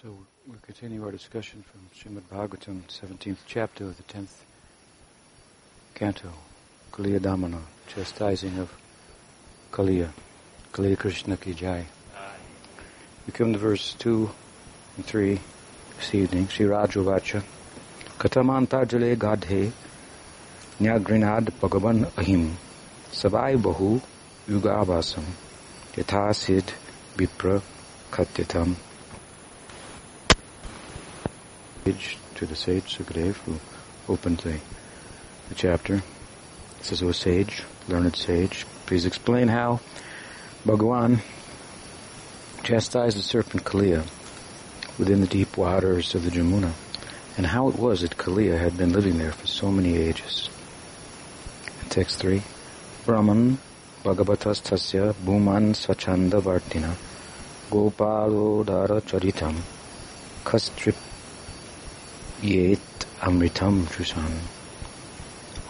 So we'll continue our discussion from Srimad Bhagavatam, 17th chapter of the 10th canto, Kaliya Damana, chastising of Kaliya, Kaliya Krishna ki jai. We come to verse 2 and 3 this evening, Sri Rajavacha, Katamantarjale Gadhe, Nyagrinad Bhagavan Ahim, Savai Bahu Yugavasam, Yathasid Vipra Katyatam to the sage Sukadev who opened the, the chapter. It says, O sage, learned sage, please explain how Bhagavan chastised the serpent Kaliya within the deep waters of the Jamuna and how it was that Kaliya had been living there for so many ages. Text 3, Brahman Bhagavatas Tasya Bhuman Sachanda Vartina Gopalodara Charitam Kastrip Yet Amritam Chusan.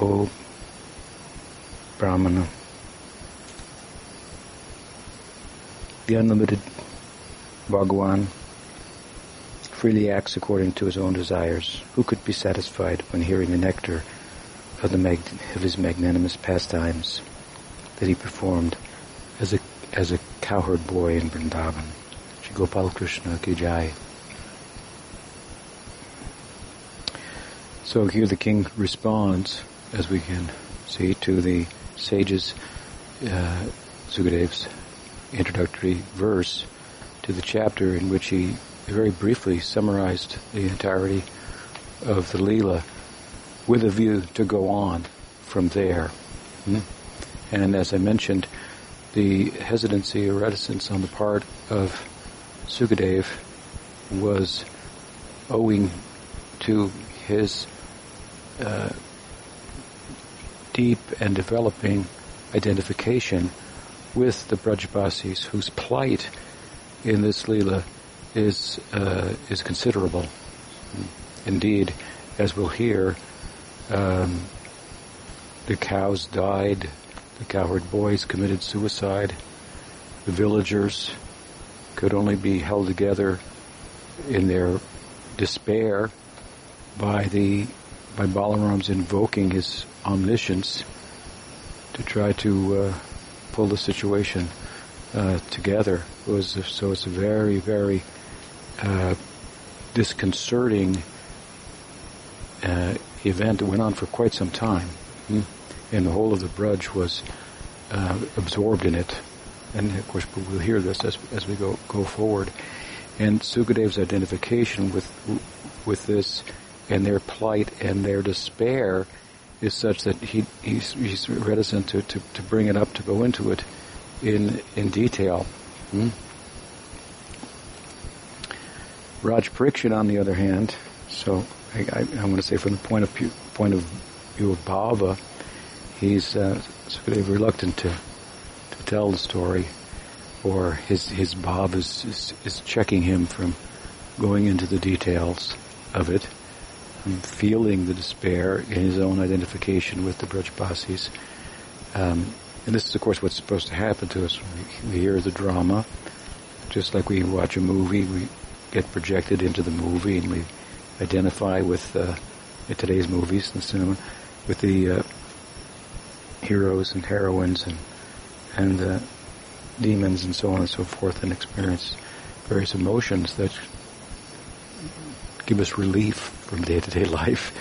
O Brahmana, the unlimited Bhagawan freely acts according to his own desires. Who could be satisfied when hearing the nectar of, the mag- of his magnanimous pastimes that he performed as a as a cowherd boy in Vrindavan? Shri Gopal Krishna Ki Jai. So here the king responds, as we can see, to the sage's, uh, Sukadev's introductory verse to the chapter in which he very briefly summarized the entirety of the Leela with a view to go on from there. Hmm? And as I mentioned, the hesitancy or reticence on the part of Sukadev was owing to his uh, deep and developing identification with the Brajbasis, whose plight in this Leela is uh, is considerable. Indeed, as we'll hear, um, the cows died, the cowherd boys committed suicide, the villagers could only be held together in their despair by the by Balaram's invoking his omniscience to try to uh, pull the situation uh, together. It was so it's a very very uh, disconcerting uh, event that went on for quite some time, hmm? and the whole of the Braj was uh, absorbed in it. And of course, we'll hear this as as we go go forward. And Sukadev's identification with with this and their plight and their despair is such that he, he's, he's reticent to, to, to, bring it up, to go into it in in detail. Hmm? Raj Parikshit, on the other hand, so I, I, want to say from the point of view, point of view of Bhava, he's uh, sort of reluctant to to tell the story, or his his Bhav is, is, is checking him from going into the details of it feeling the despair in his own identification with the Brajbasis. Um, and this is, of course, what's supposed to happen to us. We, we hear the drama, just like we watch a movie, we get projected into the movie and we identify with, uh, today's movies in the cinema, with the uh, heroes and heroines and, and uh, demons and so on and so forth and experience various emotions that give us relief from day-to-day life.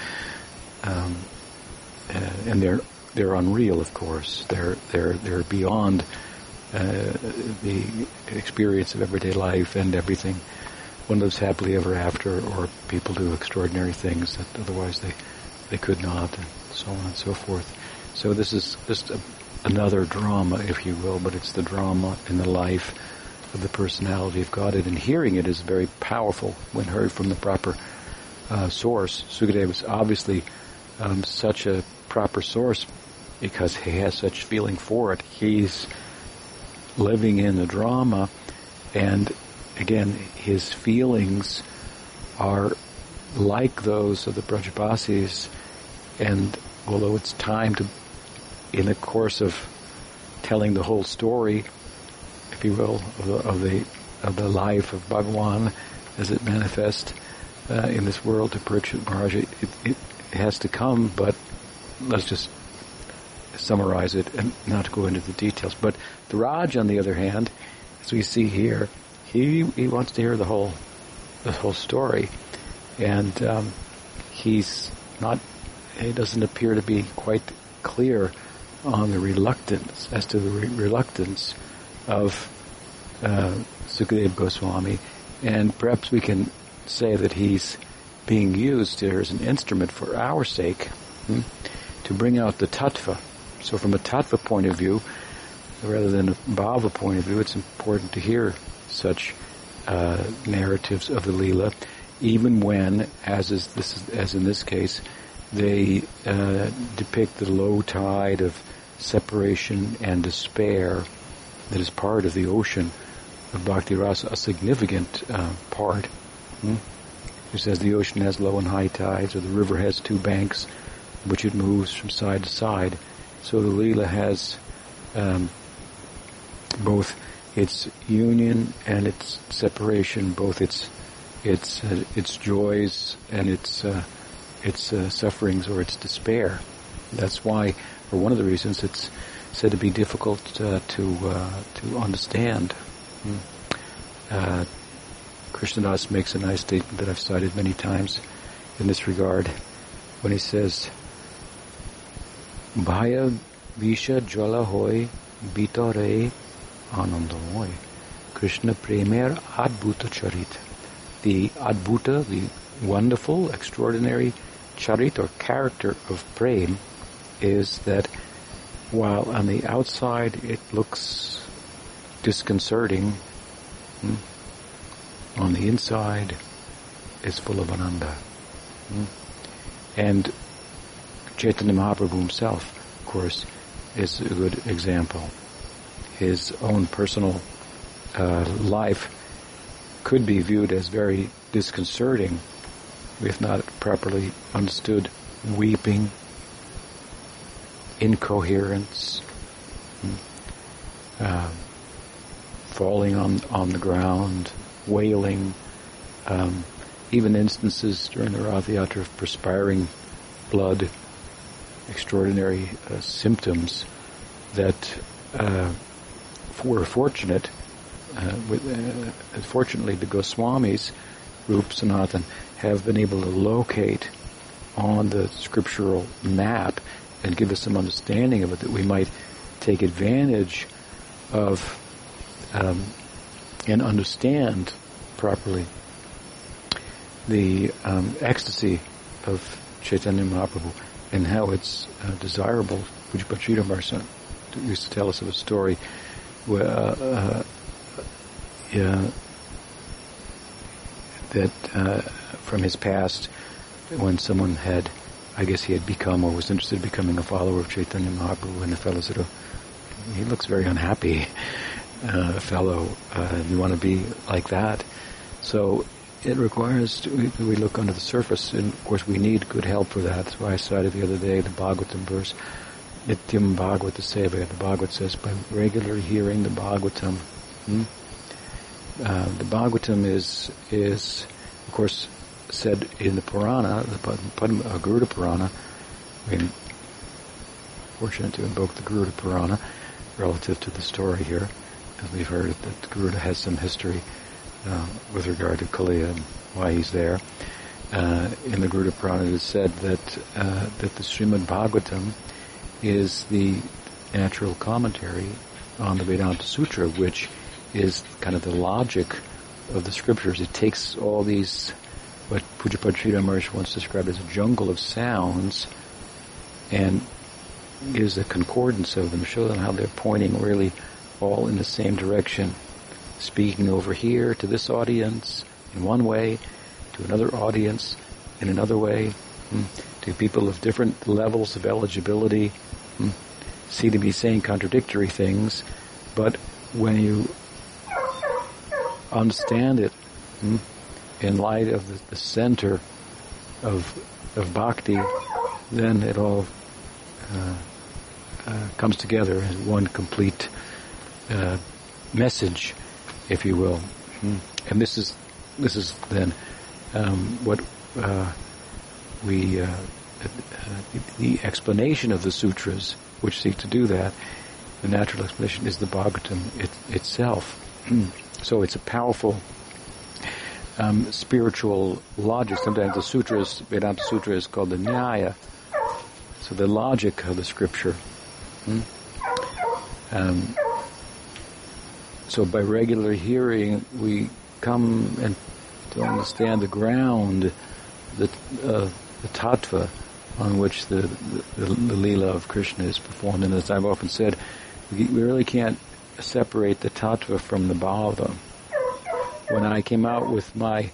Um, uh, and they're they're unreal, of course. They're they're they're beyond uh, the experience of everyday life and everything. One lives happily ever after, or people do extraordinary things that otherwise they they could not, and so on and so forth. So this is just a, another drama, if you will, but it's the drama in the life of the personality of God, and hearing it is very powerful when heard from the proper uh, source. Sukadeva is obviously um, such a proper source because he has such feeling for it. He's living in the drama, and again, his feelings are like those of the Brajbasis, and although it's time to, in the course of telling the whole story, if you will, of the, of the, of the life of Bhagawan, as it manifests uh, in this world to Parikshit Maharaj. It, it, has to come, but let's just summarize it and not go into the details. But the Raj, on the other hand, as we see here, he he wants to hear the whole the whole story, and um, he's not. He doesn't appear to be quite clear on the reluctance as to the re- reluctance of uh, Sukadeva Goswami, and perhaps we can say that he's being used here as an instrument for our sake hmm, to bring out the tattva. So from a tattva point of view, rather than a bhava point of view, it's important to hear such uh, narratives of the Leela, even when, as is this, as in this case, they uh, depict the low tide of separation and despair that is part of the ocean of Bhakti Rasa, a significant uh, part. Hmm? As the ocean has low and high tides, or the river has two banks, which it moves from side to side, so the Leela has um, both its union and its separation, both its its uh, its joys and its uh, its uh, sufferings or its despair. That's why, or one of the reasons, it's said to be difficult uh, to uh, to understand. Mm. Krishnadas makes a nice statement that I've cited many times in this regard when he says, "Bhaya visha jala hoy bitore anandamoy." Krishna premer adbhuta charit. The adbhuta, the wonderful, extraordinary charit or character of prem is that while on the outside it looks disconcerting, hmm, on the inside is full of ananda. Hmm? And Chaitanya Mahaprabhu himself, of course, is a good example. His own personal uh, life could be viewed as very disconcerting if not properly understood, weeping, incoherence, uh, falling on on the ground, wailing, um, even instances during the Rath of perspiring blood, extraordinary uh, symptoms that uh, were fortunate. Uh, with, uh, fortunately, the Goswamis, Rup Sanatan, have been able to locate on the scriptural map and give us some understanding of it that we might take advantage of um, and understand properly the um, ecstasy of Chaitanya Mahaprabhu and how it's uh, desirable. Pujapachita Marsan used to tell us of a story where uh, uh, that uh, from his past when someone had, I guess he had become or was interested in becoming a follower of Chaitanya Mahaprabhu, and the fellow said, oh, he looks very unhappy, uh, fellow. Uh, you want to be like that. So it requires to, we, we look under the surface, and of course we need good help for that. That's why I cited the other day the Bhagavatam verse, Nityam Bhagavata Seva. The Bhagavat says, by regularly hearing the Bhagavatam, hmm? uh, the Bhagavatam is is of course said in the Purana, the Padma, uh, Garuda Purana, I'm fortunate to invoke the Garuda Purana relative to the story here. We've heard that Garuda has some history uh, with regard to Kaliya and why he's there. Uh, in the Garuda Purana it is said that, uh, that the Srimad Bhagavatam is the natural commentary on the Vedanta Sutra, which is kind of the logic of the scriptures. It takes all these what Pujapad Sridhar once described as a jungle of sounds and is a concordance of them, show them how they're pointing really all in the same direction, speaking over here to this audience in one way, to another audience in another way, hmm, to people of different levels of eligibility, seem to be saying contradictory things, but when you understand it, hmm, in light of the, the center of of bhakti, then it all uh, uh, comes together as one complete uh, message, if you will. Mm. And this is this is then um, what uh, we uh, the explanation of the sutras, which seek to do that. The natural explanation is the Bhagavatam it, itself. so it's a powerful um, spiritual logic. Sometimes the sutras, Vedanta Sutra is called the Nyaya, so the logic of the scripture. Hmm? Um, so by regular hearing, we come and to understand the ground, the, uh, the tattva on which the, the, the Leela of Krishna is performed. And as I've often said, we, we really can't separate the tattva from the bhava. When I came out with my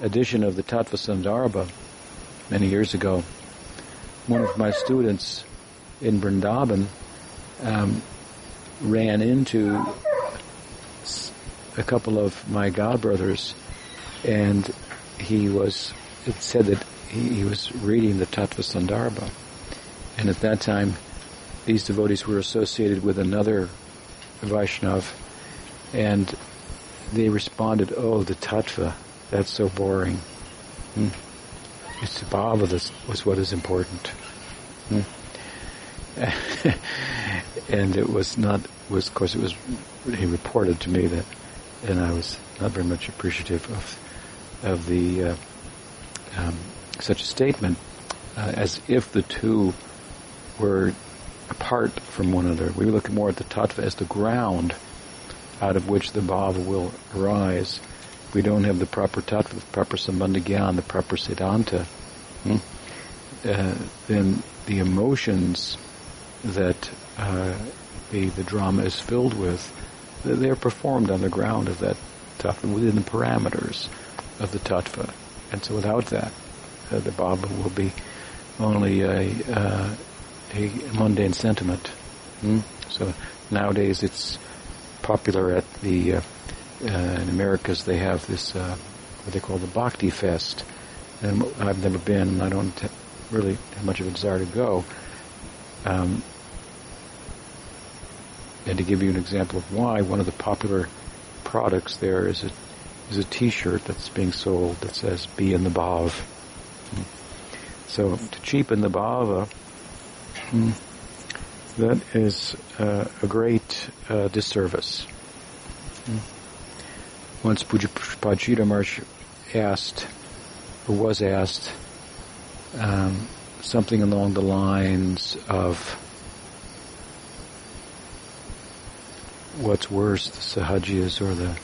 edition of the Tattva Sandarbha many years ago, one of my students in Vrindavan um, ran into a couple of my godbrothers, and he was. It said that he, he was reading the Tattva Sandarbha, and at that time, these devotees were associated with another Vaishnav, and they responded, "Oh, the Tattva, that's so boring." Hmm. It's the bhava that was what is important. Hmm. and it was not was of course it was he reported to me that and I was not very much appreciative of of the uh, um, such a statement uh, as if the two were apart from one another. We look more at the tattva as the ground out of which the bhava will arise. We don't have the proper tattva, the proper sambandha the proper siddhanta, hmm, uh, then the emotions that uh, the, the drama is filled with, they're performed on the ground of that tattva, within the parameters of the tattva. And so without that, uh, the bhava will be only a, uh, a mundane sentiment. Hmm? So nowadays it's popular at the, uh, uh in Americas they have this, uh, what they call the Bhakti Fest. And I've never been, and I don't really have much of a desire to go. Um, and to give you an example of why, one of the popular products there is a is a T-shirt that's being sold that says "Be in the Bhav." So to cheapen the bhava, that is uh, a great uh, disservice. Once Pujapajita Maharaj asked, or was asked, um, something along the lines of what's worse, the sahajiyas or the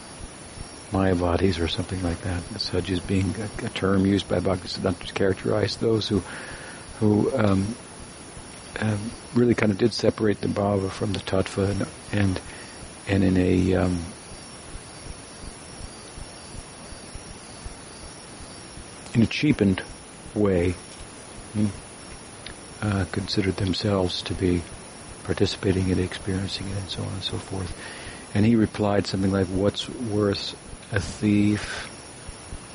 mayavadis or something like that. The sahajiyas being a, a, term used by Bhaktisiddhanta to characterize those who who um, um, really kind of did separate the bhava from the tattva and and, and in a um, in a cheapened way hmm, uh, considered themselves to be participating in experiencing it and so on and so forth. And he replied something like, what's worse, a thief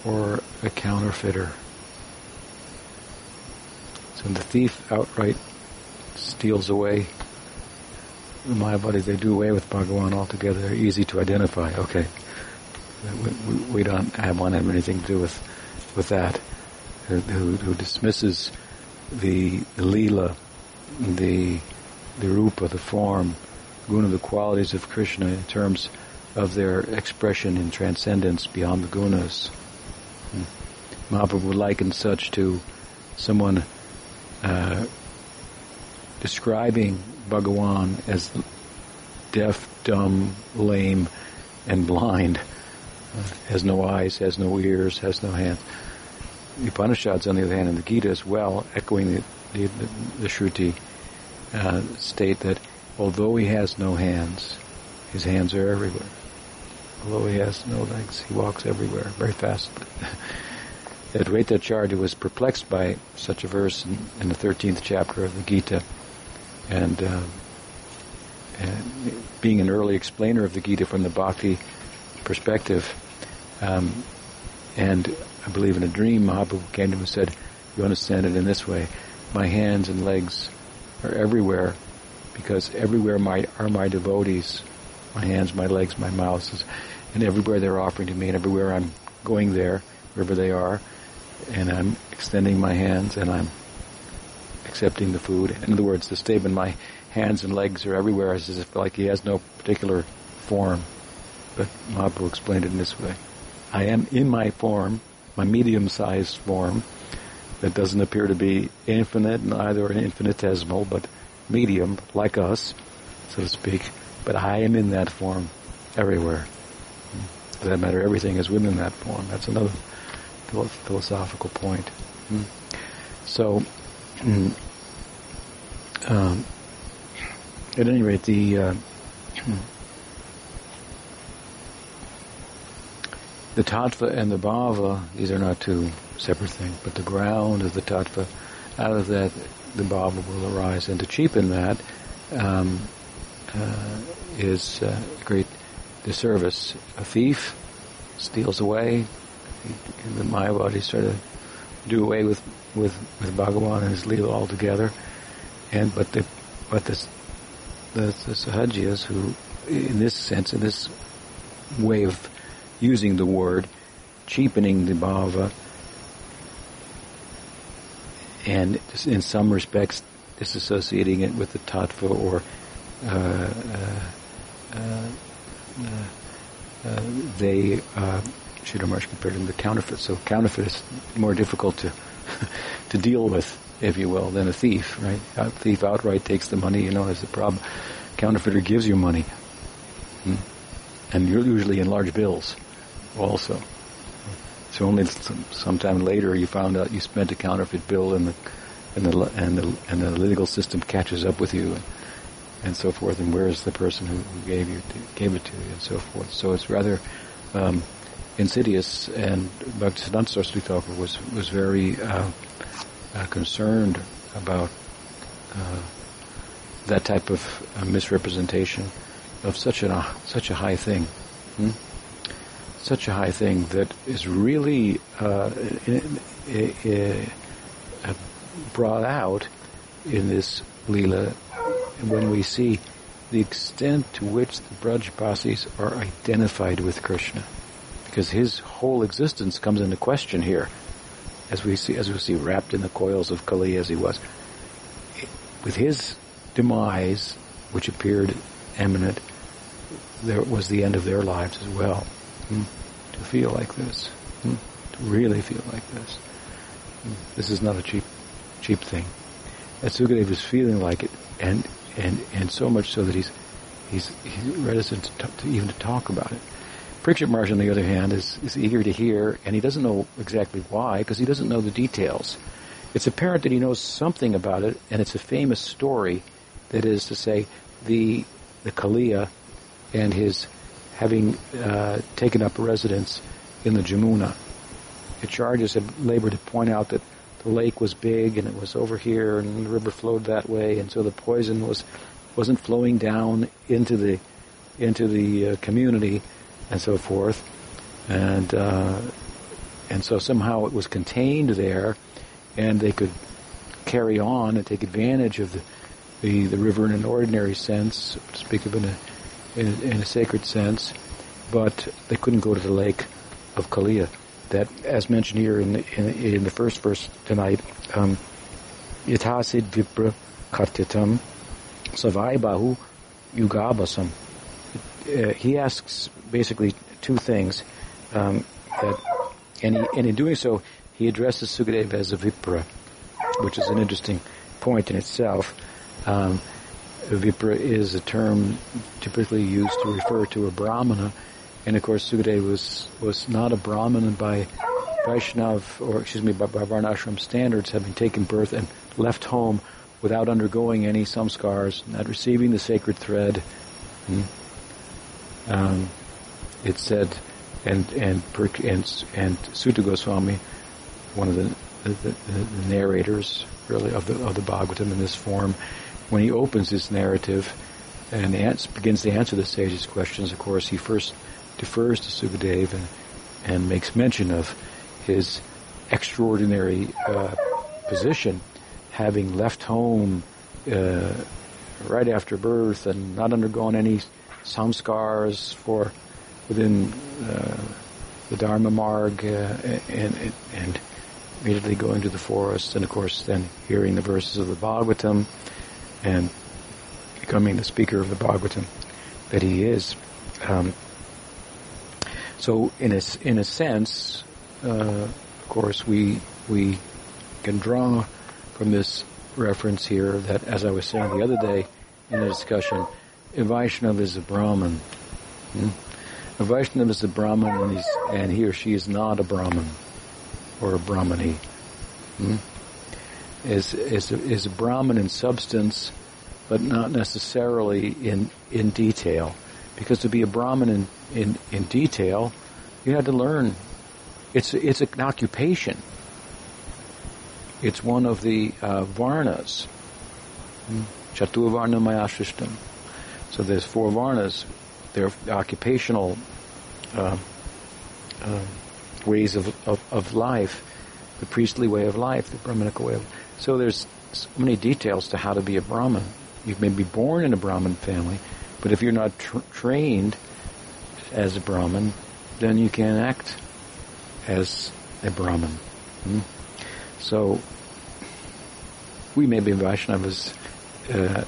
or a counterfeiter? So the thief outright steals away the Mayavadis, they do away with Bhagawan altogether. They're easy to identify. Okay. We, we, we don't have, want to have anything to do with, with that. Who, who dismisses the, the Leela, the the rupa, the form, guna, the qualities of Krishna in terms of their expression in transcendence beyond the gunas. Hmm. would liken such to someone uh, describing Bhagawan as deaf, dumb, lame, and blind. Uh, has no eyes, has no ears, has no hands. The Upanishads, on the other hand, and the Gita as well, echoing the, the, the, the Shruti, uh, state that although he has no hands, his hands are everywhere. Although he has no legs, he walks everywhere very fast. Advaitacharya was perplexed by such a verse in, in, the 13th chapter of the Gita. And, uh, and, being an early explainer of the Gita from the Bhakti perspective, um, and I believe in a dream, Mahaprabhu came to him and said, you understand it in this way, my hands and legs are everywhere because everywhere my are my devotees, my hands, my legs, my mouth, and everywhere they're offering to me, and everywhere I'm going there, wherever they are, and I'm extending my hands and I'm accepting the food. In other words, the statement, my hands and legs are everywhere, as if like he has no particular form. But Mahaprabhu explained it in this way. I am in my form, my medium-sized form, that doesn't appear to be infinite, neither infinitesimal, but medium, like us, so to speak. But I am in that form everywhere. For that matter, everything is within that form. That's another philosophical point. Hmm. So, hmm, um, at any rate, the uh, the tattva and the bhava, these are not two separate thing. but the ground of the tattva, out of that the bhava will arise. And to cheapen that um, uh, is uh, great disservice. A thief steals away, the Mayavadis sort of do away with, with, with Bhagavan and his Leela altogether. And, but the, but the, the, the Sahajiyas who, in this sense, in this way of using the word, cheapening the bhava, and in some respects disassociating it with the tattva or uh, uh, uh, uh they uh, Sridhar Maharaj compared them to counterfeit. So counterfeit is more difficult to to deal with, if you will, than a thief, right? A thief outright takes the money, you know, as a problem. Counterfeiter gives you money. Hmm? And you're usually in large bills also. So only some, sometime later you found out you spent a counterfeit bill and the and the and the and the legal system catches up with you and, and so forth. And where is the person who, who gave you gave it to you and so forth. So it's rather um, insidious, and Bhaktivedanta Saraswati Thakur was was very uh, uh, concerned about uh, that type of uh, misrepresentation of such a such a high thing, hmm? Such a high thing that is really uh, brought out in this lila when we see the extent to which the Brajbasis are identified with Krishna because his whole existence comes into question here, as we see, as we see, wrapped in the coils of Kali as he was. With his demise, which appeared imminent, there was the end of their lives as well. Hmm. To feel like this, hmm. to really feel like this, hmm. this is not a cheap, cheap thing. And Sukadev is feeling like it, and and and so much so that he's he's, he's reticent to, to even to talk about it. Parikshit Maharaj, on the other hand, is, is eager to hear, and he doesn't know exactly why, because he doesn't know the details. It's apparent that he knows something about it, and it's a famous story, that is to say, the, the Kaliya and his having uh, taken up residence in the Jamuna. the charges had labored to point out that the lake was big and it was over here and the river flowed that way and so the poison was wasn't flowing down into the into the uh, community and so forth. And, uh, and so somehow it was contained there and they could carry on and take advantage of the, the, the river in an ordinary sense, speak of in a, in, in a sacred sense, but they couldn't go to the lake of Kaliya. That, as mentioned here in the, in, in the first verse tonight, um, Yatasid Vipra Kartitam Savai Bahu Yugabasam. Uh, he asks basically two things. Um, that, and, he, and in doing so, he addresses Sukadeva as a Vipra, which is an interesting point in itself. Um, Vipra is a term typically used to refer to a Brahmana, and of course Sukadeva was, was not a Brahmana by Vaishnav, or excuse me, by, by Varnashram standards, having taken birth and left home without undergoing any samskars, not receiving the sacred thread. Hmm. Um, it said, and and and and Suta Goswami, one of the the, the, the narrators really of the of the Bhagavatam in this form, when he opens his narrative and answer, begins to answer the sage's questions, of course, he first defers to Sukadeva and, and makes mention of his extraordinary uh, position, having left home uh, right after birth and not undergone any samskars for within uh, the Dharma Marg, uh, and, and immediately going to the forest, and of course then hearing the verses of the Bhagavatam, and becoming the speaker of the Bhagavatam that he is. Um, so in a, in a sense, uh, of course, we, we can draw from this reference here that, as I was saying the other day in the discussion, a Vaishnava is a Brahman. Hmm? A Vaishnava is a Brahman and, and, he or she is not a Brahman or a Brahmani. Hmm? Is, is, is Brahman in substance, but not necessarily in, in detail. Because to be a Brahmin in, in, in detail, you had to learn. It's, it's an occupation. It's one of the uh, varnas. Chaturvarna Mayashishtam. So there's four varnas. They're occupational uh, uh, ways of, of, of, life, the priestly way of life, the Brahminical way of life. So there's so many details to how to be a Brahmin. You may be born in a Brahmin family, but if you're not tra- trained as a Brahmin, then you can't act as a Brahmin. Hmm? So we may be Vaishnavas uh,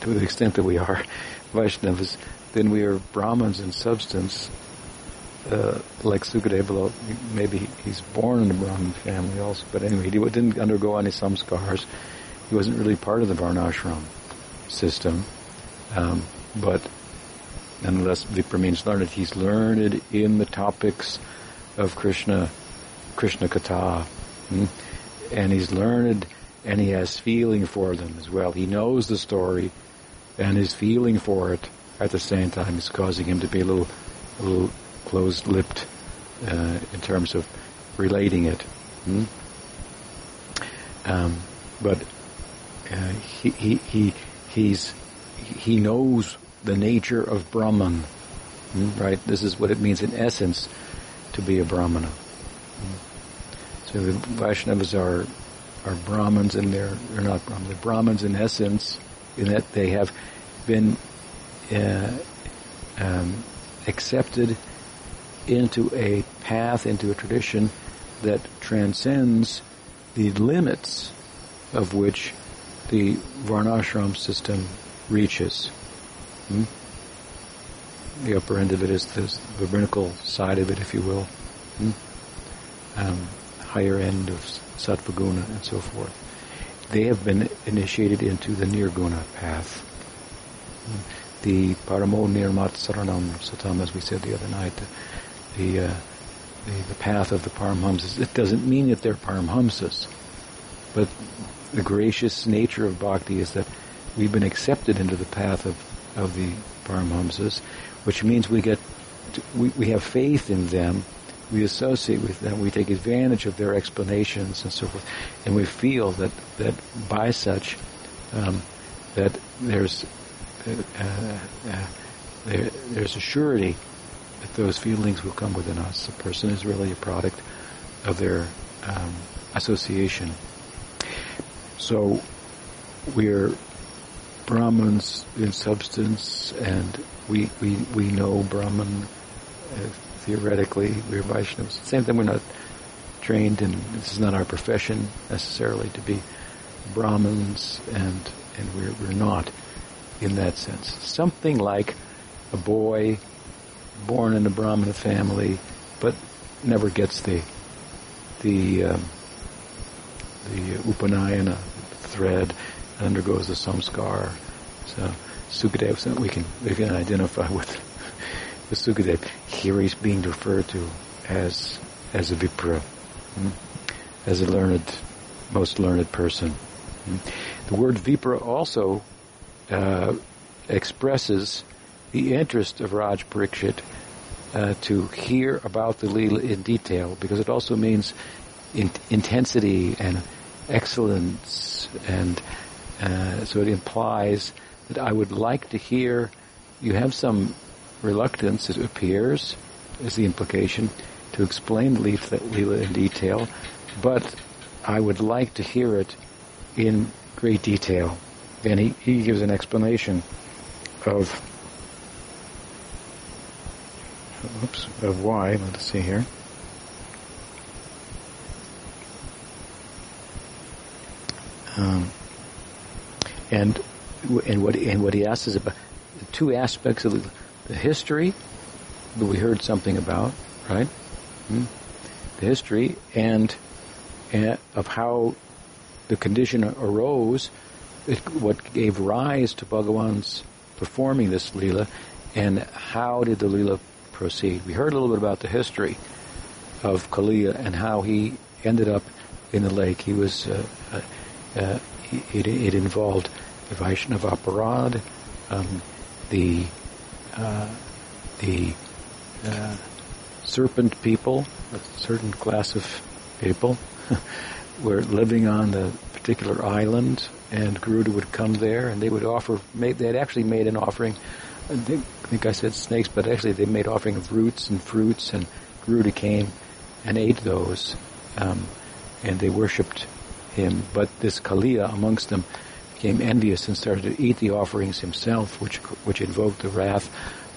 to the extent that we are Vaishnavas, then we are Brahmins in substance, uh, like Sukadeva, maybe he's born in a Brahmin family also, but anyway, he didn't undergo any samskars. He wasn't really part of the Varnashram system, um, but nonetheless, Vipra means learned. He's learned in the topics of Krishna, Krishna Katha, hmm? and he's learned and he has feeling for them as well. He knows the story, and his feeling for it at the same time is causing him to be a little, a little closed-lipped uh, in terms of relating it. Hmm? Um, but uh, he, he, he, he's, he knows the nature of Brahman, hmm? right? This is what it means in essence to be a Brahmana. Hmm? So the Vaishnavas are are Brahmins and they're, they're not Brahmins. They're Brahmins in essence in that they have been uh, um, accepted into a path, into a tradition that transcends the limits of which the Varnashram system reaches. Hmm? The upper end of it is the Brahminical side of it, if you will. Hmm? Um, higher end of sattvaguna and so forth. They have been initiated into the nirguna path. The paramo nirmat saranam satam, as we said the other night, the, uh, the, the path of the paramhamsas. It doesn't mean that they're paramhamsas, but the gracious nature of bhakti is that we've been accepted into the path of, of the paramhamsas, which means we get to, we, we have faith in them. We associate with them, we take advantage of their explanations and so forth, and we feel that that by such um, that there's uh, uh, there, there's a surety that those feelings will come within us. A person is really a product of their um, association. So we're Brahmins in substance, and we we we know Brahman uh, theoretically, we're Vaishnavas. Same thing, we're not trained and this is not our profession necessarily to be Brahmins and, and we're, we're not in that sense. Something like a boy born in a Brahmana family, but never gets the, the, um, the Upanayana thread, undergoes the samskar. So, Sukadev, so we can, we can identify with the Sukadev, here he's being referred to as as a Vipra, hmm? as a learned, most learned person. Hmm? The word Vipra also uh, expresses the interest of Raj Parikshit uh, to hear about the Leela in detail, because it also means in- intensity and excellence, and uh, so it implies that I would like to hear. You have some reluctance, it appears, is the implication, to explain the Le Leela in detail, but I would like to hear it in great detail. And he, he gives an explanation of oops, of why. Let's see here. Um, and and what and what he asks is about the two aspects of the, the history that we heard something about, right? Hmm? The history and, and of how the condition arose, it, what gave rise to Bhagawan's performing this lila, and how did the Leela proceed. We heard a little bit about the history of Kaliya and how he ended up in the lake. He was, uh, uh, uh it, it, involved the Vaishnava Aparad, um, the, uh, the uh, serpent people, a certain class of people, were living on the particular island, and Garuda would come there, and they would offer. They had actually made an offering. I think, I think I said snakes, but actually they made offering of roots and fruits, and Garuda came and ate those, um, and they worshipped him. But this Kaliya amongst them became envious and started to eat the offerings himself, which which invoked the wrath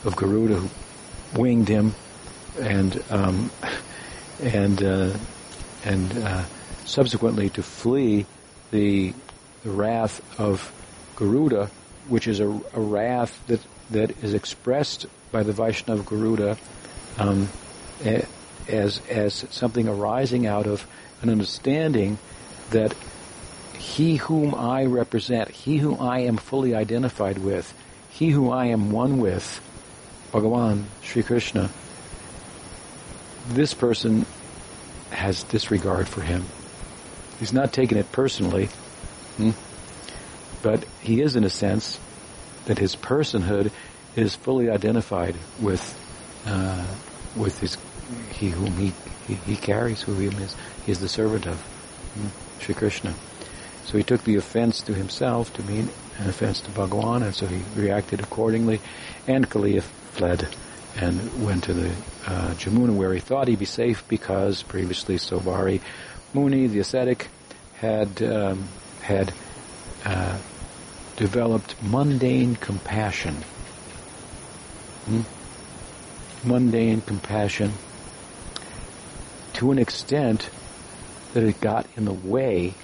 of Garuda, who winged him, and um, and uh, and uh, subsequently to flee the, the wrath of Garuda, which is a, a, wrath that that is expressed by the Vaishnava Garuda um, as as something arising out of an understanding that he whom I represent, he whom I am fully identified with, he who I am one with, Bhagavan, Sri Krishna, this person has disregard for him. He's not taking it personally, hmm? but he is in a sense that his personhood is fully identified with uh, with his he whom he, he, he carries, who he is, he is the servant of, hmm? Sri Krishna. So he took the offense to himself to mean an offense to Bhagawan, and so he reacted accordingly, and Kaliya fled and went to the uh, Jamuna where he thought he'd be safe because previously Saubhari Muni, the ascetic, had um, had uh, developed mundane compassion. Hmm? Mundane compassion to an extent that it got in the way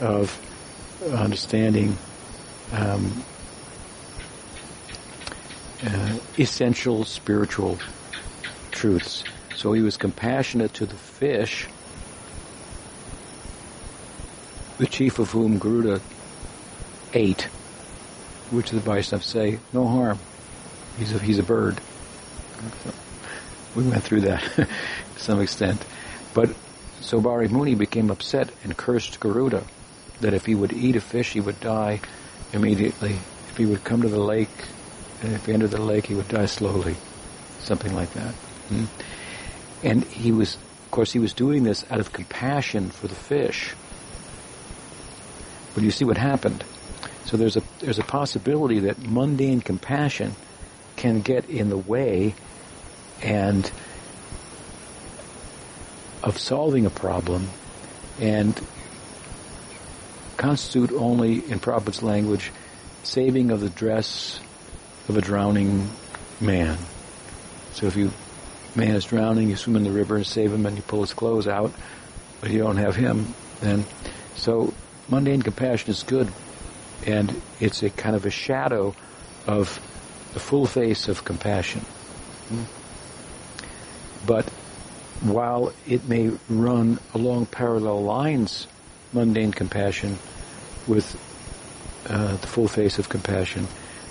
of understanding um, uh, essential spiritual truths. So he was compassionate to the fish, the chief of whom Garuda ate, which the Vaishnavas say, no harm. He's a, he's a bird. We went through that to some extent. But Saubhari Muni became upset and cursed Garuda that if he would eat a fish, he would die immediately. If he would come to the lake and if he entered the lake, he would die slowly, something like that. Hmm? And he was, of course, he was doing this out of compassion for the fish. But you see what happened. So there's a there's a possibility that mundane compassion can get in the way and of solving a problem and constitute only, in Prabhupada's language, saving of the dress of a drowning man. So if you man is drowning, you swim in the river and save him, and you pull his clothes out, but you don't have him, then so mundane compassion is good, and it's a kind of a shadow of the full face of compassion. But while it may run along parallel lines, mundane compassion with uh, the full face of compassion,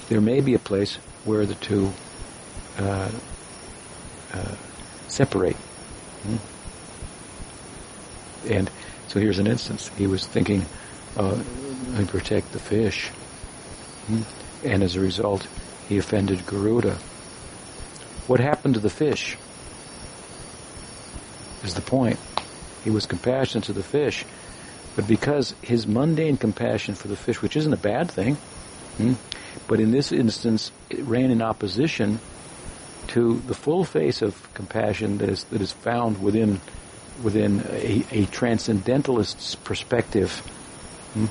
there may be a place where the two uh, uh, separate. Hmm? And so here's an instance. He was thinking, I protect the fish. Hmm? And as a result, he offended Garuda. What happened to the fish? Is the point. He was compassionate to the fish, but because his mundane compassion for the fish, which isn't a bad thing, hmm, but in this instance, it ran in opposition to the full face of compassion that is that is found within within a, a transcendentalist's perspective, hmm,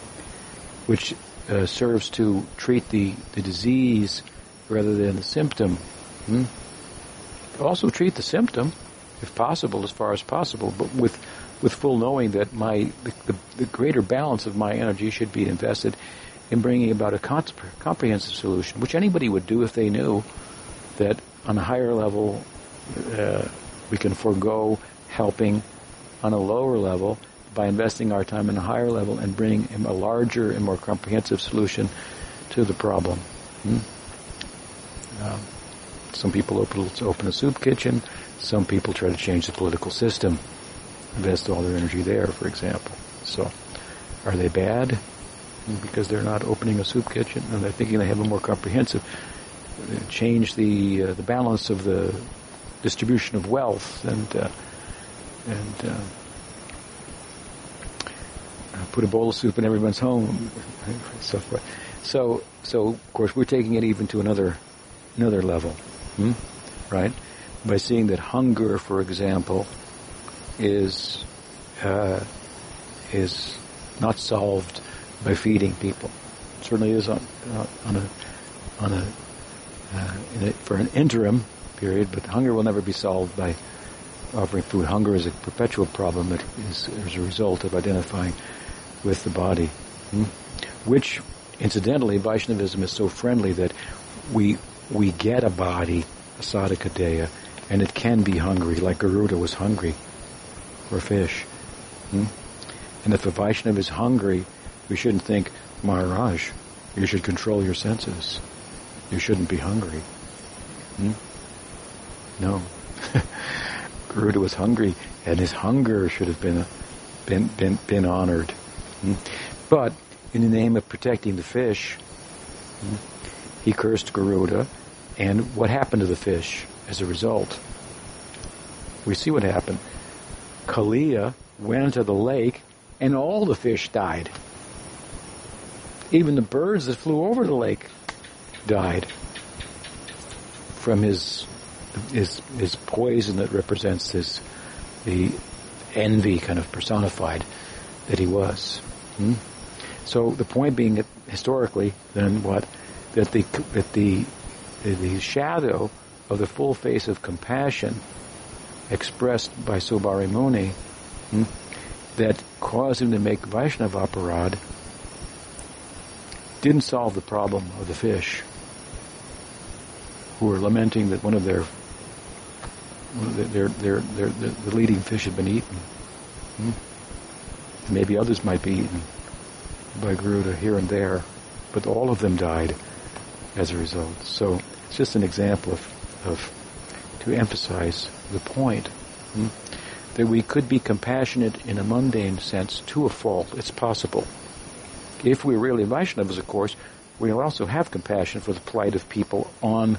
which uh, serves to treat the, the disease rather than the symptom. Hmm? also treat the symptom, if possible, as far as possible, but with with full knowing that my the, the, greater balance of my energy should be invested in bringing about a comprehensive solution, which anybody would do if they knew that on a higher level uh, we can forego helping on a lower level by investing our time in a higher level and bringing a larger and more comprehensive solution to the problem. Hmm? Um, some people open, open a soup kitchen. Some people try to change the political system, invest all their energy there, for example. So, are they bad because they're not opening a soup kitchen and they're thinking they have a more comprehensive uh, change the uh, the balance of the distribution of wealth and uh, and uh, put a bowl of soup in everyone's home, so forth. So, so of course, we're taking it even to another another level, hmm? right? By seeing that hunger, for example, is uh, is not solved by feeding people. It certainly is on uh, on a on a, uh, a, for an interim period, but hunger will never be solved by offering food. Hunger is a perpetual problem that is as a result of identifying with the body. Hmm? Which, incidentally, Vaishnavism is so friendly that we we get a body, a sadhaka and it can be hungry, like Garuda was hungry for fish. Hmm? And if a Vaishnava is hungry, we shouldn't think, Maharaj, you should control your senses. You shouldn't be hungry. Hmm? No. Garuda was hungry, and his hunger should have been been been, been honored. Hmm? But in the name of protecting the fish, he cursed Garuda, and what happened to the fish as a result? We see what happened. Kaliya went into the lake, and all the fish died. Even the birds that flew over the lake died from his his his poison that represents his the envy kind of personified that he was. Hmm? So the point being that historically, then what that the that the the shadow of the full face of compassion expressed by Saubhari Muni hmm, that caused him to make Vaishnava aparad didn't solve the problem of the fish who were lamenting that one of their their, their, their, the leading fish had been eaten. Hmm? Maybe others might be eaten by Garuda here and there, but all of them died as a result. So it's just an example of, of to emphasize the point hmm, that we could be compassionate in a mundane sense to a fault. It's possible. If we're really Vaishnavas, of course, we'll also have compassion for the plight of people on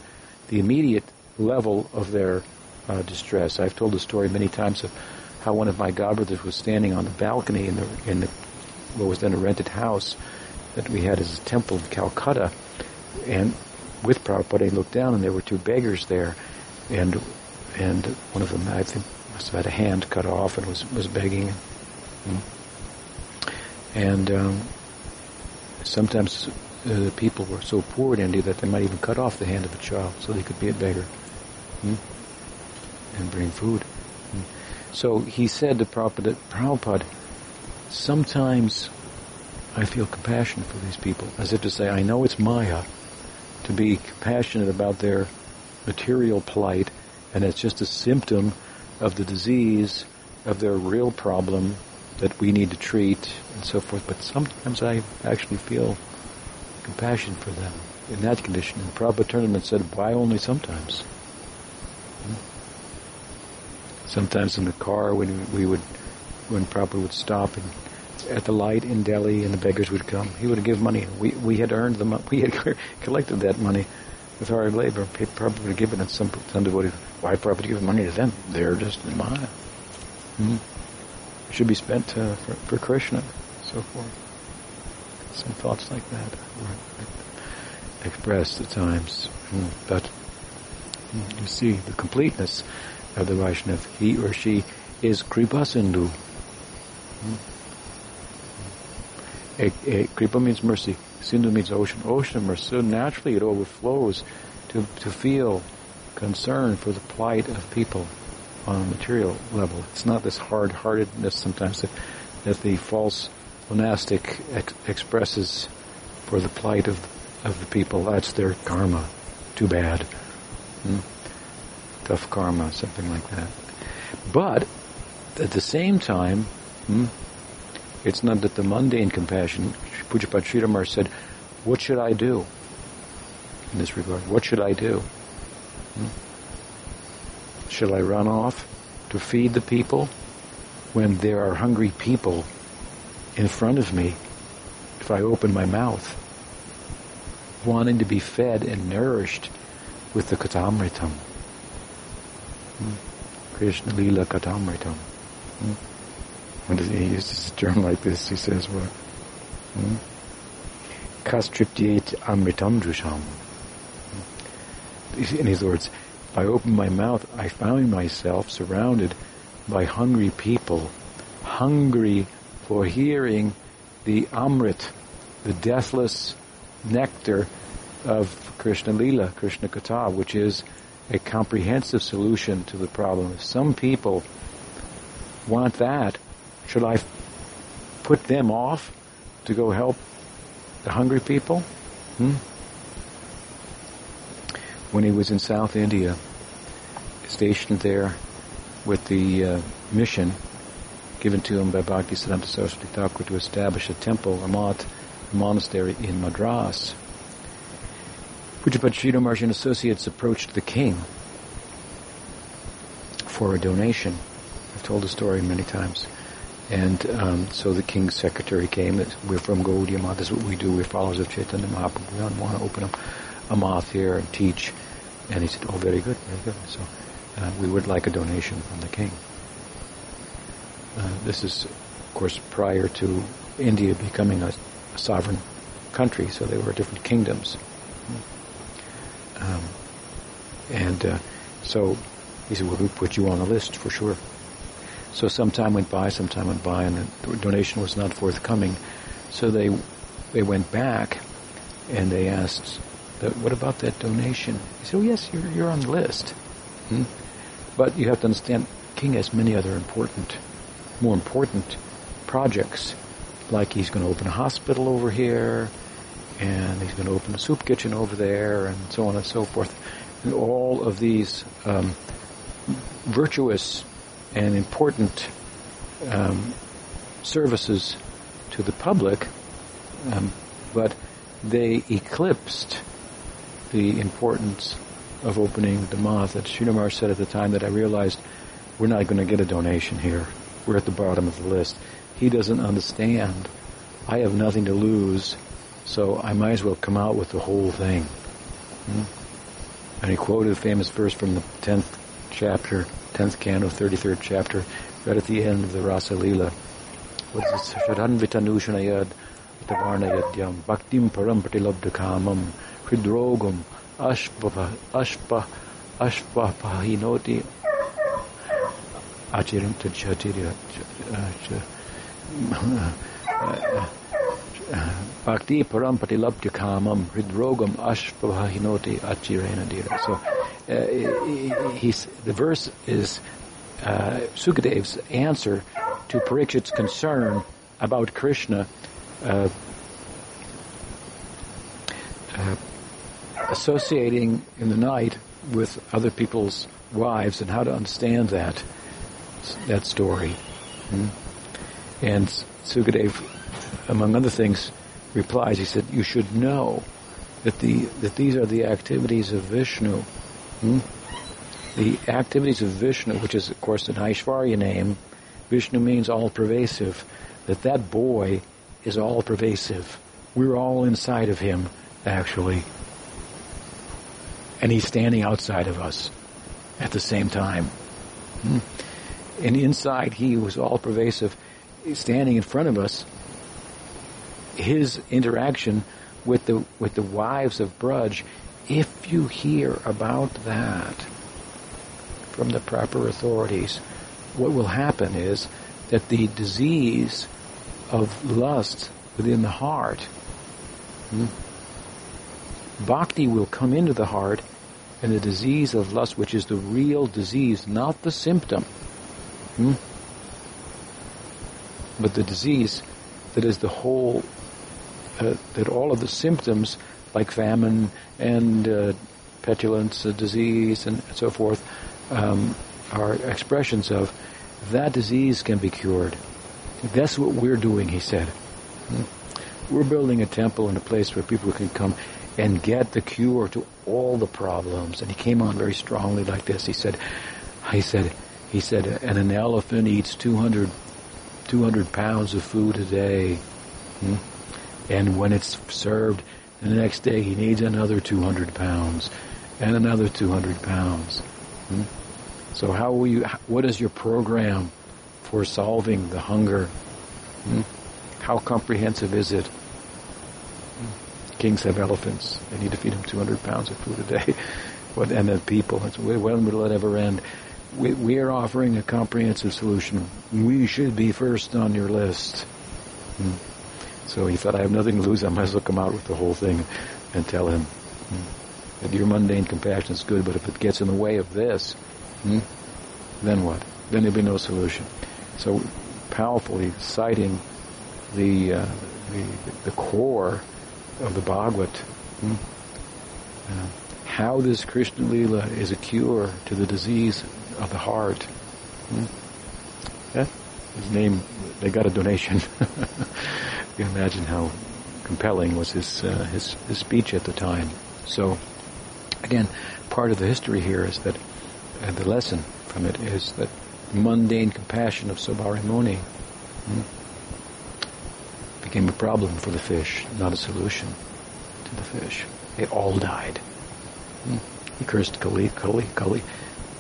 the immediate level of their uh, distress. I've told the story many times of how one of my godbrothers was standing on the balcony in the in the what was then a rented house that we had as a temple in Calcutta, and with Prabhupada, he looked down and there were two beggars there, and and one of them I think must have had a hand cut off and was was begging, and um, sometimes uh, the people were so poor in India that they might even cut off the hand of a child so they could be a beggar. Hmm? and bring food. So he said to Prabhupada, sometimes I feel compassion for these people, as if to say, I know it's Maya to be compassionate about their material plight, and it's just a symptom of the disease, of their real problem that we need to treat, and so forth. But sometimes I actually feel compassion for them in that condition. And Prabhupada turned and said, why only sometimes? Sometimes in the car when we would, when Prabhupada would stop and at the light in Delhi and the beggars would come, he would give money. We we had earned the money. We had collected that money with hard labor. Prabhupada would give it, some some devotees, why Prabhupada give money to them? They're just in Maya. Mm-hmm. Should be spent uh, for, for Krishna, so forth. Some thoughts like that were expressed at times, mm. but you see the completeness of the Vaishnav. He or she is Kripa Sindhu. A, a, Kripa means mercy. Sindhu means ocean. Ocean of mercy. So naturally it overflows to, to feel concern for the plight of people on a material level. It's not this hard-heartedness sometimes that, that the false monastic ex- expresses for the plight of of the people. That's their karma. Too bad. Hmm? Tough karma, something like that. But at the same time, hmm, it's not that the mundane compassion. Pujyapad Sridhar said, "What should I do in this regard? What should I do? Hmm? Should I run off to feed the people when there are hungry people in front of me? If I open my mouth, wanting to be fed and nourished with the Kathamritam." Hmm? Krishna Lila Kathamritam. Hmm? When he uses a term like this, he says what? Hmm? Amritam drusham. In his words, I opened my mouth, I found myself surrounded by hungry people, hungry for hearing the amrit, the deathless nectar of Krishna Lila, Krishna Katha, which is a comprehensive solution to the problem. If some people want that, should I put them off to go help the hungry people? Hmm? When he was in South India, stationed there with the uh, mission given to him by Bhaktisiddhanta Saraswati Thakur to establish a temple, a math, a monastery in Madras. Pujyapad Sridhar Maharaj and associates approached the king for a donation. I've told the story many times. And um, so the king's secretary came. We're from Gaudiya Math. This is what we do. We're followers of Chaitanya Mahaprabhu. We don't want to open up a math here and teach. And he said, "Oh, very good, very good." So uh, we would like a donation from the king. Uh, this is, of course, prior to India becoming a, a sovereign country. So they were different kingdoms. Um, and uh, so he said, "Well, we put you on the list for sure." So some time went by, some time went by, and the donation was not forthcoming. So they they went back and they asked, "What about that donation?" He said, "Oh yes, you're you're on the list." Hmm? But you have to understand, King has many other important, more important projects, like he's going to open a hospital over here, and he's going to open a soup kitchen over there, and so on and so forth. And all of these um, virtuous and important um, services to the public, um, but they eclipsed the importance of opening the math. That Sridhar said at the time that I realized we're not going to get a donation here. We're at the bottom of the list. He doesn't understand. I have nothing to lose, so I might as well come out with the whole thing. Hmm? And he quoted a famous verse from the 10th chapter 10th canto, 33rd chapter, right at the end of the Rasa Lila. What is it? Sharanvitanushanayad Tavarnayadyam Bhaktim Param Pratilabdhakamam Hridrogam Ashpa Ashpa Ashpa Pahinoti Achiram Tachatirya uh, Bhakti Param Pratilabdhakamam Hridrogam Ashpa Pahinoti Achirena Dira. So uh, the verse is uh, Sukadev's answer to Parikshit's concern about Krishna uh, uh, associating in the night with other people's wives and how to understand that that story. Hmm? And Sukadev, among other things, replies. He said, "You should know that the that these are the activities of Vishnu." Hmm? The activities of Vishnu, which is of course an Aishvarya name, Vishnu means all pervasive, that that boy is all pervasive. We're all inside of him, actually. And he's standing outside of us at the same time. Hmm? And inside he was all pervasive, standing in front of us. His interaction with the with the wives of Braj if you hear about that from the proper authorities, what will happen is that the disease of lust within the heart, hmm, bhakti will come into the heart and the disease of lust, which is the real disease, not the symptom. Hmm? But the disease that is the whole, uh, that all of the symptoms, like famine and uh, petulance, uh, disease, and so forth, um, are expressions of, that disease can be cured. That's what we're doing, he said. Hmm? We're building a temple in a place where people can come and get the cure to all the problems. And he came on very strongly like this. He said, he said, he said, and an elephant eats 200, 200 pounds of food a day. Hmm? And when it's served, the next day he needs another 200 pounds and another 200 pounds. Hmm? So how will you, what is your program for solving the hunger? Hmm? How comprehensive is it? Kings have elephants. They need to feed them 200 pounds of food a day. what, and then people, when will it ever end? We, we, are offering a comprehensive solution. We should be first on your list. Hmm. So he thought, I have nothing to lose. I might as well come out with the whole thing and tell him hmm, that your mundane compassion is good, but if it gets in the way of this, hmm, then what? Then there'll be no solution. So powerfully citing the, uh, the, the core of the Bhagavad. Hmm? Uh, how this Krishna Lila is a cure to the disease of the heart. Hmm? Yeah? His name, they got a donation. you imagine how compelling was his, uh, his, his speech at the time. So, again, part of the history here is that, uh, the lesson from it is that mundane compassion of Muni hmm, became a problem for the fish, not a solution to the fish. They all died. Hmm. He cursed Kali, Kali, Kali,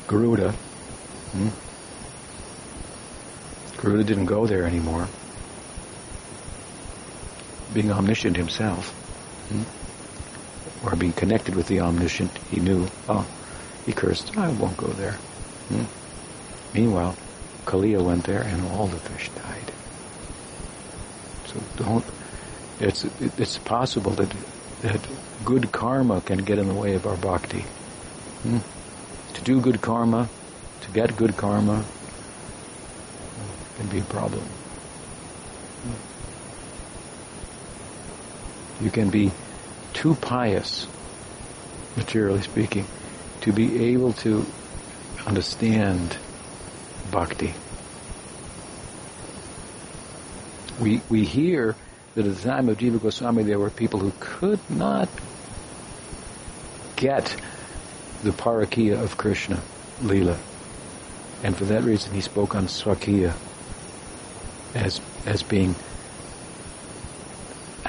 Garuda. Hmm. Garuda didn't go there anymore. Being omniscient himself, hmm. or being connected with the omniscient, he knew, oh, he cursed, I won't go there. Hmm. Meanwhile, Kaliya went there and all the fish died. So don't, it's, it's possible that, that good karma can get in the way of our bhakti. Hmm? To do good karma, to get good karma, can be a problem. You can be too pious, materially speaking, to be able to understand bhakti. We, we hear that at the time of Jiva Goswami there were people who could not get the parakiya of Krishna, Leela. And for that reason he spoke on Swakiya as, as being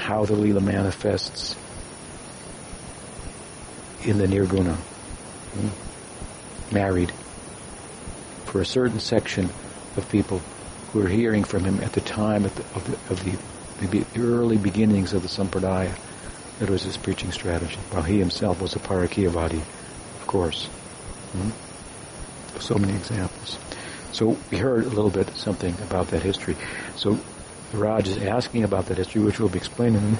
how the Leela manifests in the Nirguna. Hmm? Married for a certain section of people who are hearing from him at the time of the, of the, of the, the early beginnings of the Sampradaya. That was his preaching strategy. While he himself was a Parakiyavadi, of course. Hmm? So many examples. So we heard a little bit something about that history. So Raj is asking about that history, which we'll be explaining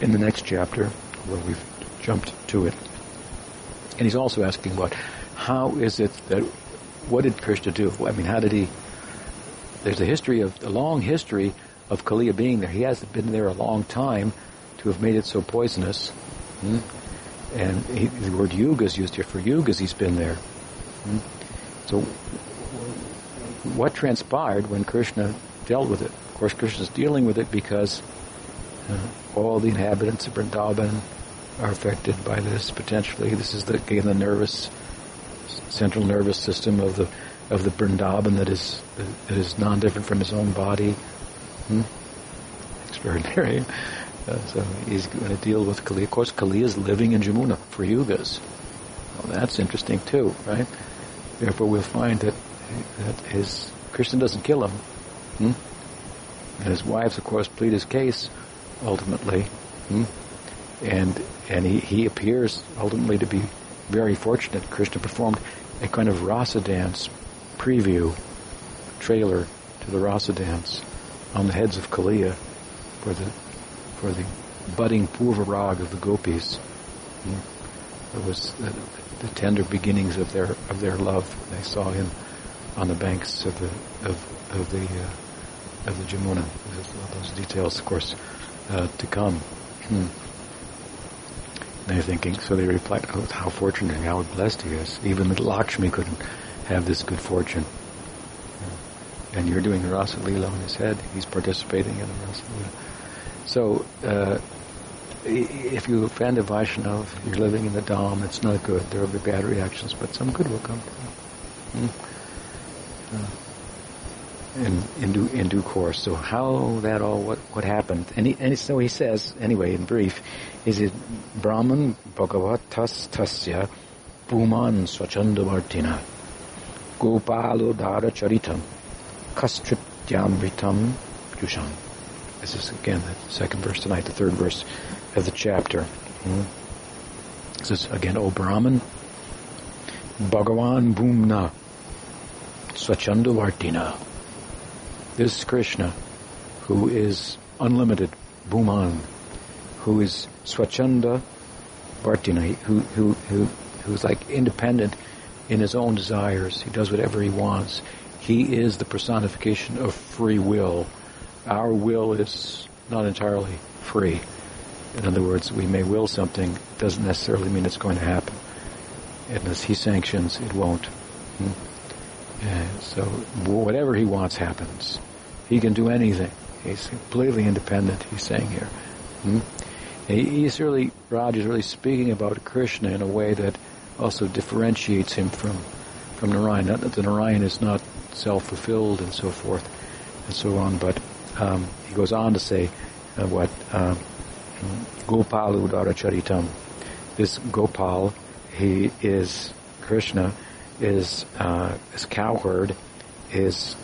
in the next chapter, where we've jumped to it. And he's also asking about how is it that what did Krishna do? I mean, how did he? There's a history of a long history of Kaliya being there. He hasn't been there a long time to have made it so poisonous. Hmm? And he, the word yuga is used here for yugas. He's been there. Hmm? So, what transpired when Krishna dealt with it? Of course, Krishna's dealing with it because uh, all the inhabitants of Vrindavan are affected by this potentially. This is the, again the nervous central nervous system of the of the Vrindavan that is that is non-different from his own body. Hmm? Extraordinary. Uh, so he's going to deal with Kali. Of course, Kali is living in Jamuna for yugas. Well, that's interesting too, right? Therefore, we'll find that that his Krishna doesn't kill him, hmm? and his wives, of course, plead his case ultimately, hmm? and and he, he appears ultimately to be very fortunate. Krishna performed a kind of rasa dance preview trailer to the rasa dance on the heads of Kaliya for the for the budding purva rag of the gopis. Hmm. It was uh, the tender beginnings of their of their love. When they saw him on the banks of the of of the uh, of the Jamuna. Those details, of course, uh, to come. Hmm. They're thinking, so they reflect, oh, how fortunate, how blessed he is. Even Lakshmi couldn't have this good fortune. And you're doing the Rasa Leela on his head. He's participating in the Rasa Leela. So, uh, if you offend a Vaishnav, you're living in the Dham, it's not good. There will be bad reactions, but some good will come from you. Hmm? Uh, in, in, due, in due course. So how that all, what, what happened? And, he, and so he says, anyway, in brief, is it Brahman Bhagavatas Tasya Puman Swachandavartina Gopalo Dara Charitam Kastrityamritam Yusham. This is again the second verse tonight, the third verse of the chapter. Hmm? This is again, O Brahman, Bhagavan Bhumna Swachandavartina this Krishna, who is unlimited, Bhuman, who is Swachanda Vartina, who, who, who, who's like independent in his own desires. He does whatever he wants. He is the personification of free will. Our will is not entirely free. In other words, we may will something, doesn't necessarily mean it's going to happen. Unless he sanctions, it won't. Hmm? So whatever he wants happens. He can do anything. He's completely independent, he's saying here. Hmm? He's really, Raj is really speaking about Krishna in a way that also differentiates him from, from Narayan. Not that the Narayan is not self-fulfilled and so forth and so on, but um, he goes on to say uh, what um, Gopal Udara Charitam. This Gopal, he is Krishna, is uh, is cowherd, is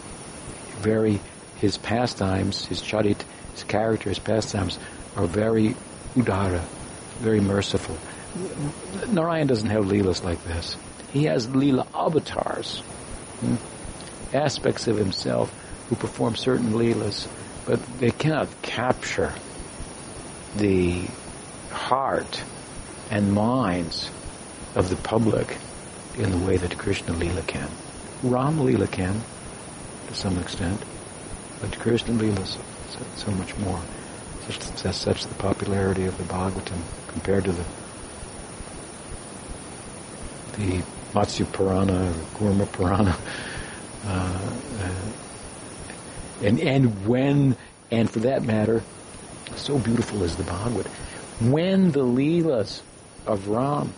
very his pastimes, his charit, his character, his pastimes are very udara, very merciful. Narayan doesn't have leelas like this. He has leela avatars, hmm? aspects of himself who perform certain leelas, but they cannot capture the heart and minds of the public in the way that Krishna Leela can. Ram Leela can, to some extent. But Krishna Leela so, so much more. Such, such the popularity of the Bhagavatam compared to the the Matsya Purana or Kurma Purana. Uh, uh, and and when and for that matter, so beautiful is the Bhagavad. When the Leelas of Ram,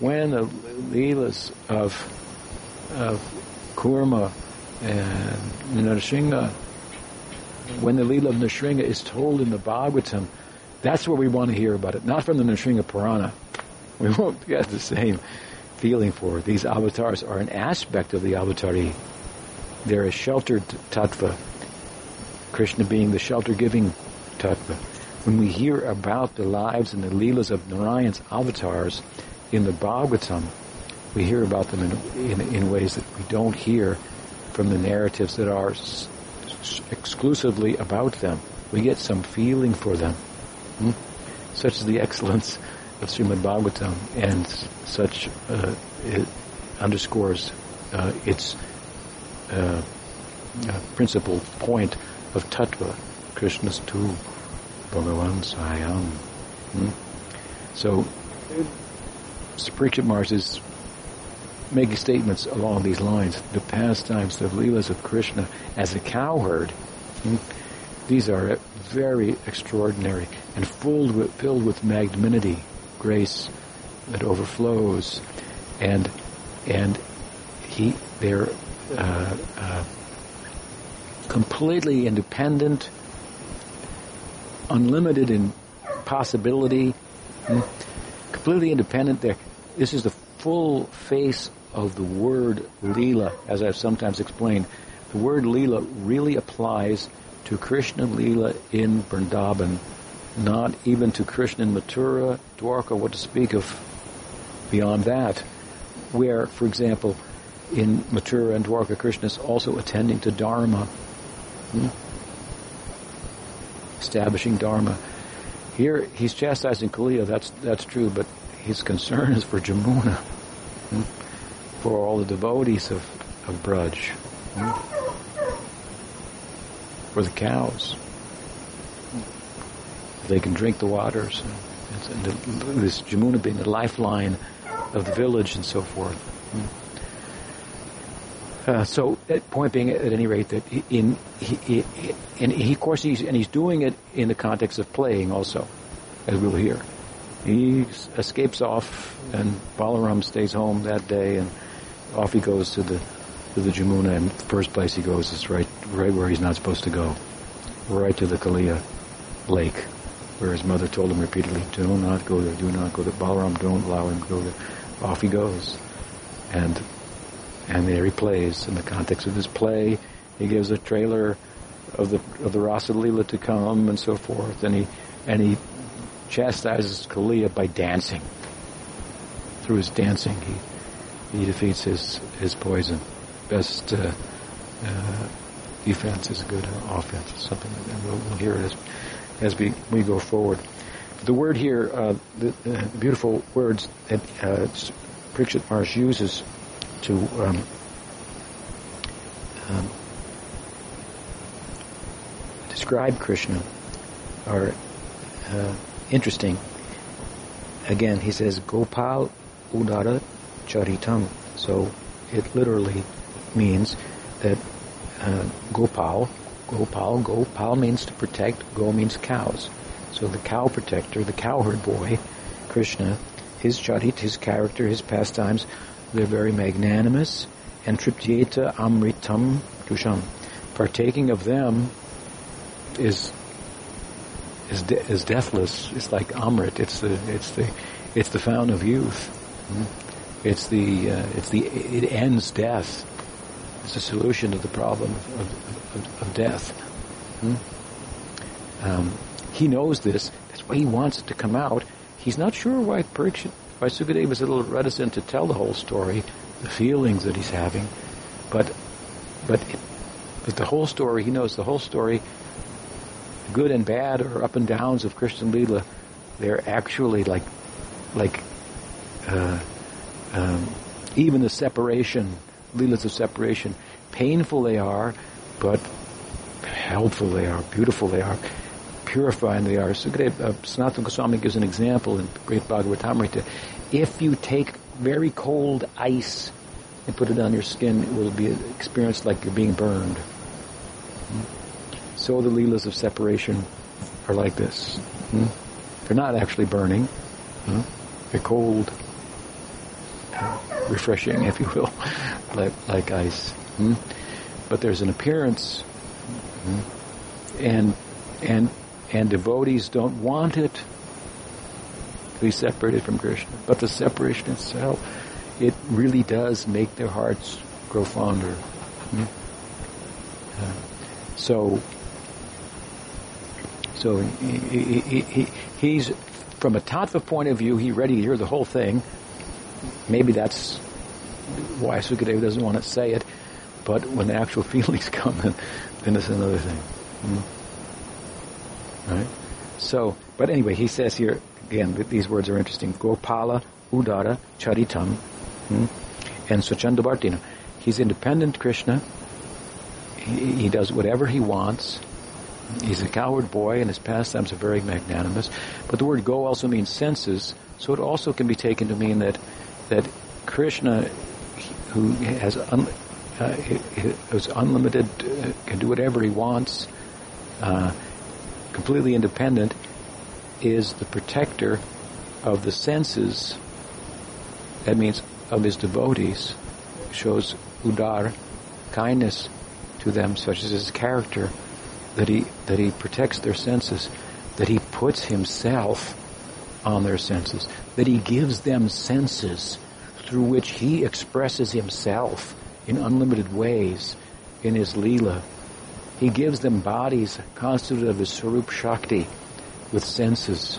when the Leelas of of Kurma and Nrsimha when the Leela of Nrsimha is told in the Bhagavatam, that's where we want to hear about it, not from the Nrsimha Purana. We won't get the same feeling for it. These avatars are an aspect of the avatari. They're a sheltered tattva, Krishna being the shelter-giving tattva. When we hear about the lives and the leelas of Narayan's avatars in the Bhagavatam, we hear about them in, in, in ways that we don't hear from the narratives that are exclusively about them. We get some feeling for them. Hmm? Such is the excellence of Srimad Bhagavatam, and such uh, it underscores uh, its uh, uh principal point of tattva, Krishna's tu, Bhagavan Svayam. Hmm? So, Parikshit Maharaj is making statements along these lines. The pastimes, the leelas of Krishna as a cowherd, hmm, these are very extraordinary and filled with, filled with magnanimity, grace that overflows, and and he they're uh, uh, completely independent, unlimited in possibility, hmm, completely independent. There, this is the full face of the word Leela, as I've sometimes explained, the word Leela really applies to Krishna Leela in Vrindavan, not even to Krishna in Mathura, Dwarka, what to speak of beyond that, where, for example, in Mathura and Dwarka, Krishna is also attending to Dharma, hmm? establishing Dharma. Here, he's chastising Kaliya, that's, that's true, but his concern is for Jamuna. Hmm? For all the devotees of, of Braj. Hmm? For the cows. They can drink the waters. And this Jamuna being the lifeline of the village and so forth. Hmm? Uh, so, point being, at any rate, that in he, he, and he, of course, he's and he's doing it in the context of playing also, as we'll hear. He escapes off, and Balaram stays home that day, and off he goes to the to the Jamuna. And the first place he goes is right right where he's not supposed to go, right to the Kaliya lake, where his mother told him repeatedly, "Do not go there. Do not go there." Balaram, don't allow him to go there. Off he goes, and and there he plays. In the context of his play, he gives a trailer of the of the Rasa Leela to come and so forth, and he and he chastises Kaliya by dancing. Through his dancing, he he defeats his his poison. Best uh, uh, defense is a good offense, something like that. We'll, we'll hear it as as we we go forward. The word here, uh, the, the, beautiful words that uh, Maharaj uses to um, um, describe Krishna are uh, interesting. Again, he says Gopal Udara Charitam. So it literally means that uh, Gopal, Gopal, Gopal means to protect, Go means cows. So the cow protector, the cowherd boy, Krishna, his charit, his character, his pastimes, they're very magnanimous. And triptyeta amritam dusham. Partaking of them is is, de- is deathless. It's like amrit. It's the it's the it's the fountain of youth. It's the uh, it's the it ends death. It's a solution to the problem of, of, of death. Um, he knows this. That's why he wants it to come out. He's not sure why Parikshit why Sukadeva is a little reticent to tell the whole story, the feelings that he's having, but but but the whole story, he knows the whole story, good and bad or up and downs of Krishna Lila, they're actually like like uh, um, even the separation, Leelas of separation, painful they are, but helpful they are, beautiful they are purifying they are. Sukadeva, uh, Sanatana Goswami gives an example in Great Bhagavatamrita. If you take very cold ice and put it on your skin, it will be experienced like you're being burned. So the leelas of separation are like this. Hmm? They're not actually burning. Hmm? They're cold, refreshing, if you will, like, like ice. Hmm? But there's an appearance, hmm? and and and devotees don't want it to be separated from Krishna. But the separation itself, it really does make their hearts grow fonder. Hmm? Uh, so, so he, he, he, he's, from a tattva point of view, he's ready to hear the whole thing. Maybe that's why Sukadeva doesn't want to say it, but when the actual feelings come, then, then it's another thing. Hmm? Right? So, but anyway, he says here, again, these words are interesting. Gopala, Udara, Charitam, hmm? and Swachandavartina. He's independent Krishna. He, he, does whatever he wants. He's a coward boy, and his pastimes are very magnanimous. But the word go also means senses, so it also can be taken to mean that that Krishna, who has un, uh, is unlimited, uh, can do whatever he wants. Uh, completely independent, is the protector of the senses. That means of his devotees. Shows udar, kindness to them, such as his character, that he that he protects their senses, that he puts himself on their senses, that he gives them senses through which he expresses himself in unlimited ways in his Leela he gives them bodies constituted of his Swarup Shakti with senses.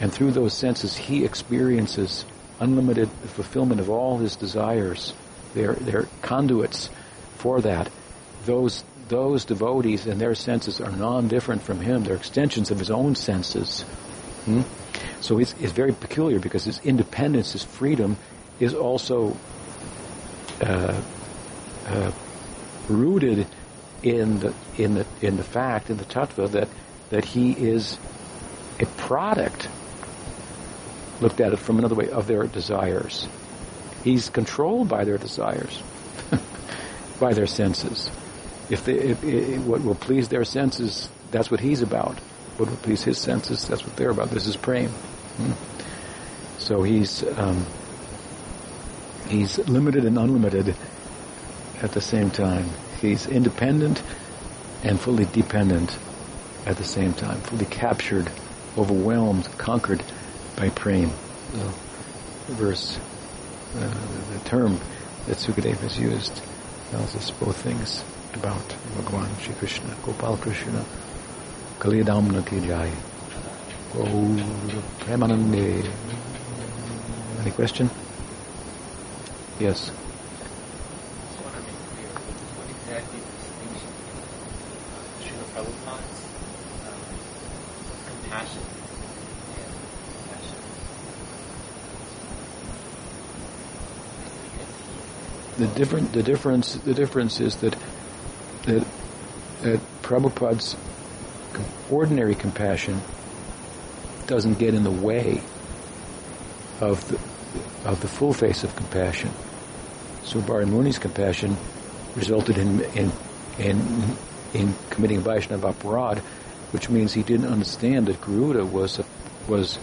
And through those senses, he experiences unlimited fulfillment of all his desires. They're, they're conduits for that. Those, those devotees and their senses are non-different from him. They're extensions of his own senses. Hmm? So it's, it's very peculiar because his independence, his freedom, is also uh, uh, rooted in the in the in the fact in the tattva that that he is a product looked at it from another way of their desires he's controlled by their desires by their senses if, they, if, if, what will please their senses that's what he's about. What will please his senses that's what they're about. This is prema hmm? so he's um, he's limited and unlimited at the same time. He's independent and fully dependent at the same time, fully captured, overwhelmed, conquered by prema. So, verse, uh, the term that Sukadeva has used tells us both things about Bhagavan Shri Krishna, Gopal Krishna, Kaliyadamana ki jai. Premanande. Any question? Yes. the different the difference the difference is that that Prabhupada's ordinary compassion doesn't get in the way of the of the full face of compassion. So Muni's compassion resulted in in in in committing Vaishnava aparad, which means he didn't understand that Garuda was a, was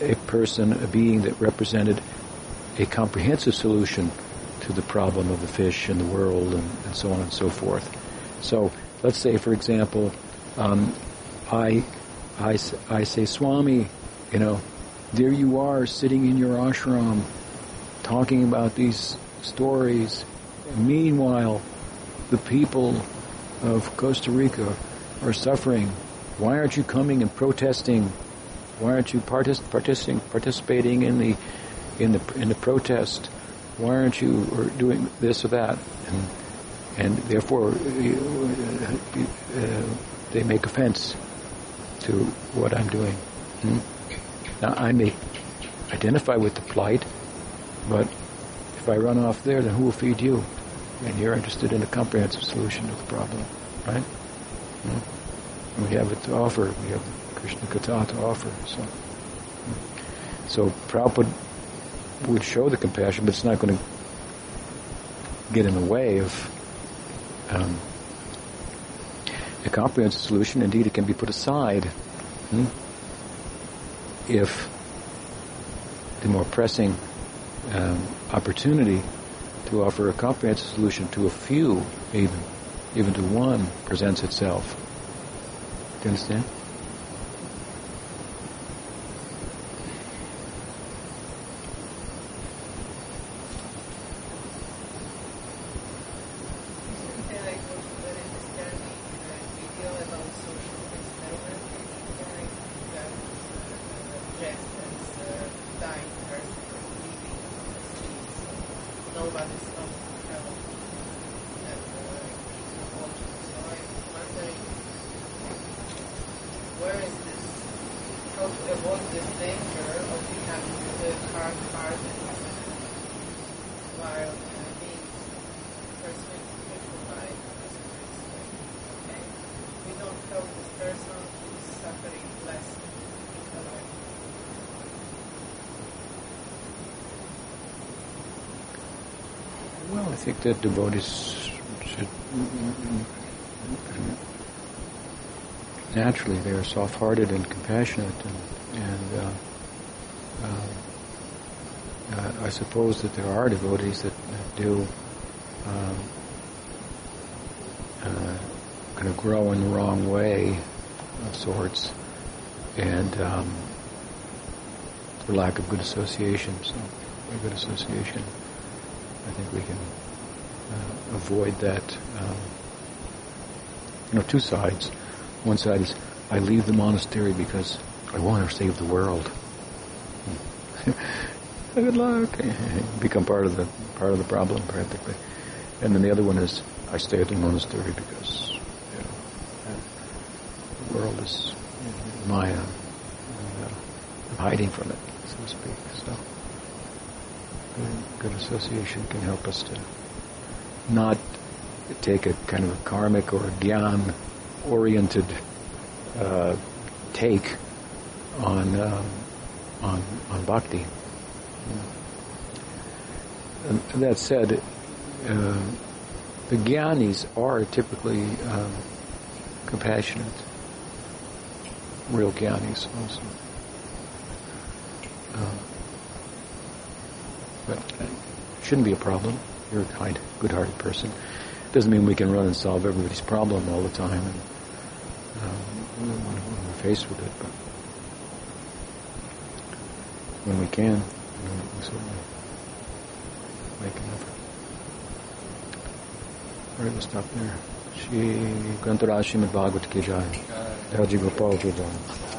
a person, a being that represented a comprehensive solution to the problem of the fish in the world and, and so on and so forth. So let's say, for example, um, I, I, I say, Swami, you know, there you are sitting in your ashram talking about these stories. Meanwhile, the people of Costa Rica are suffering. Why aren't you coming and protesting? Why aren't you partic- participating, participating in the in the in the protest? why aren't you doing this or that? And, and therefore, uh, they make offense to what I'm doing. Hmm? Now, I may identify with the plight, but if I run off there, then who will feed you? And you're interested in a comprehensive solution to the problem, right? Hmm? We have it to offer. We have Krishna Katha to offer. So, hmm. so Prabhupada would show the compassion, but it's not going to get in the way of um, a comprehensive solution. Indeed, it can be put aside hmm, if the more pressing um, opportunity to offer a comprehensive solution to a few, even even to one, presents itself. Do you understand? That devotees should naturally they are soft-hearted and compassionate, and, and uh, uh, uh, I suppose that there are devotees that, that do um, uh, kind of grow in the wrong way of sorts, and um, for lack of good association. So, good association, I think we can uh, avoid that. Um, you know, two sides. One side is I leave the monastery because I want to save the world. Good luck. Become part of the part of the problem practically. And then the other one is I stay at the monastery because you know, the world is Maya. Uh, I'm hiding from it, so to speak. So. the good association can help us to not take a kind of a karmic or a gyan oriented uh, take on um, on on bhakti. And that said, uh, the gyanis are typically um, compassionate, real gyanis also. Um, but it shouldn't be a problem. You're a kind, good-hearted person. Doesn't mean we can run and solve everybody's problem all the time, and um, when we're faced with it. But when we can, we certainly make an effort. All right, we'll stop there. Shri Granthraj Srimad Bhagavat Ki Jai. Raji Gopal Ki Jai.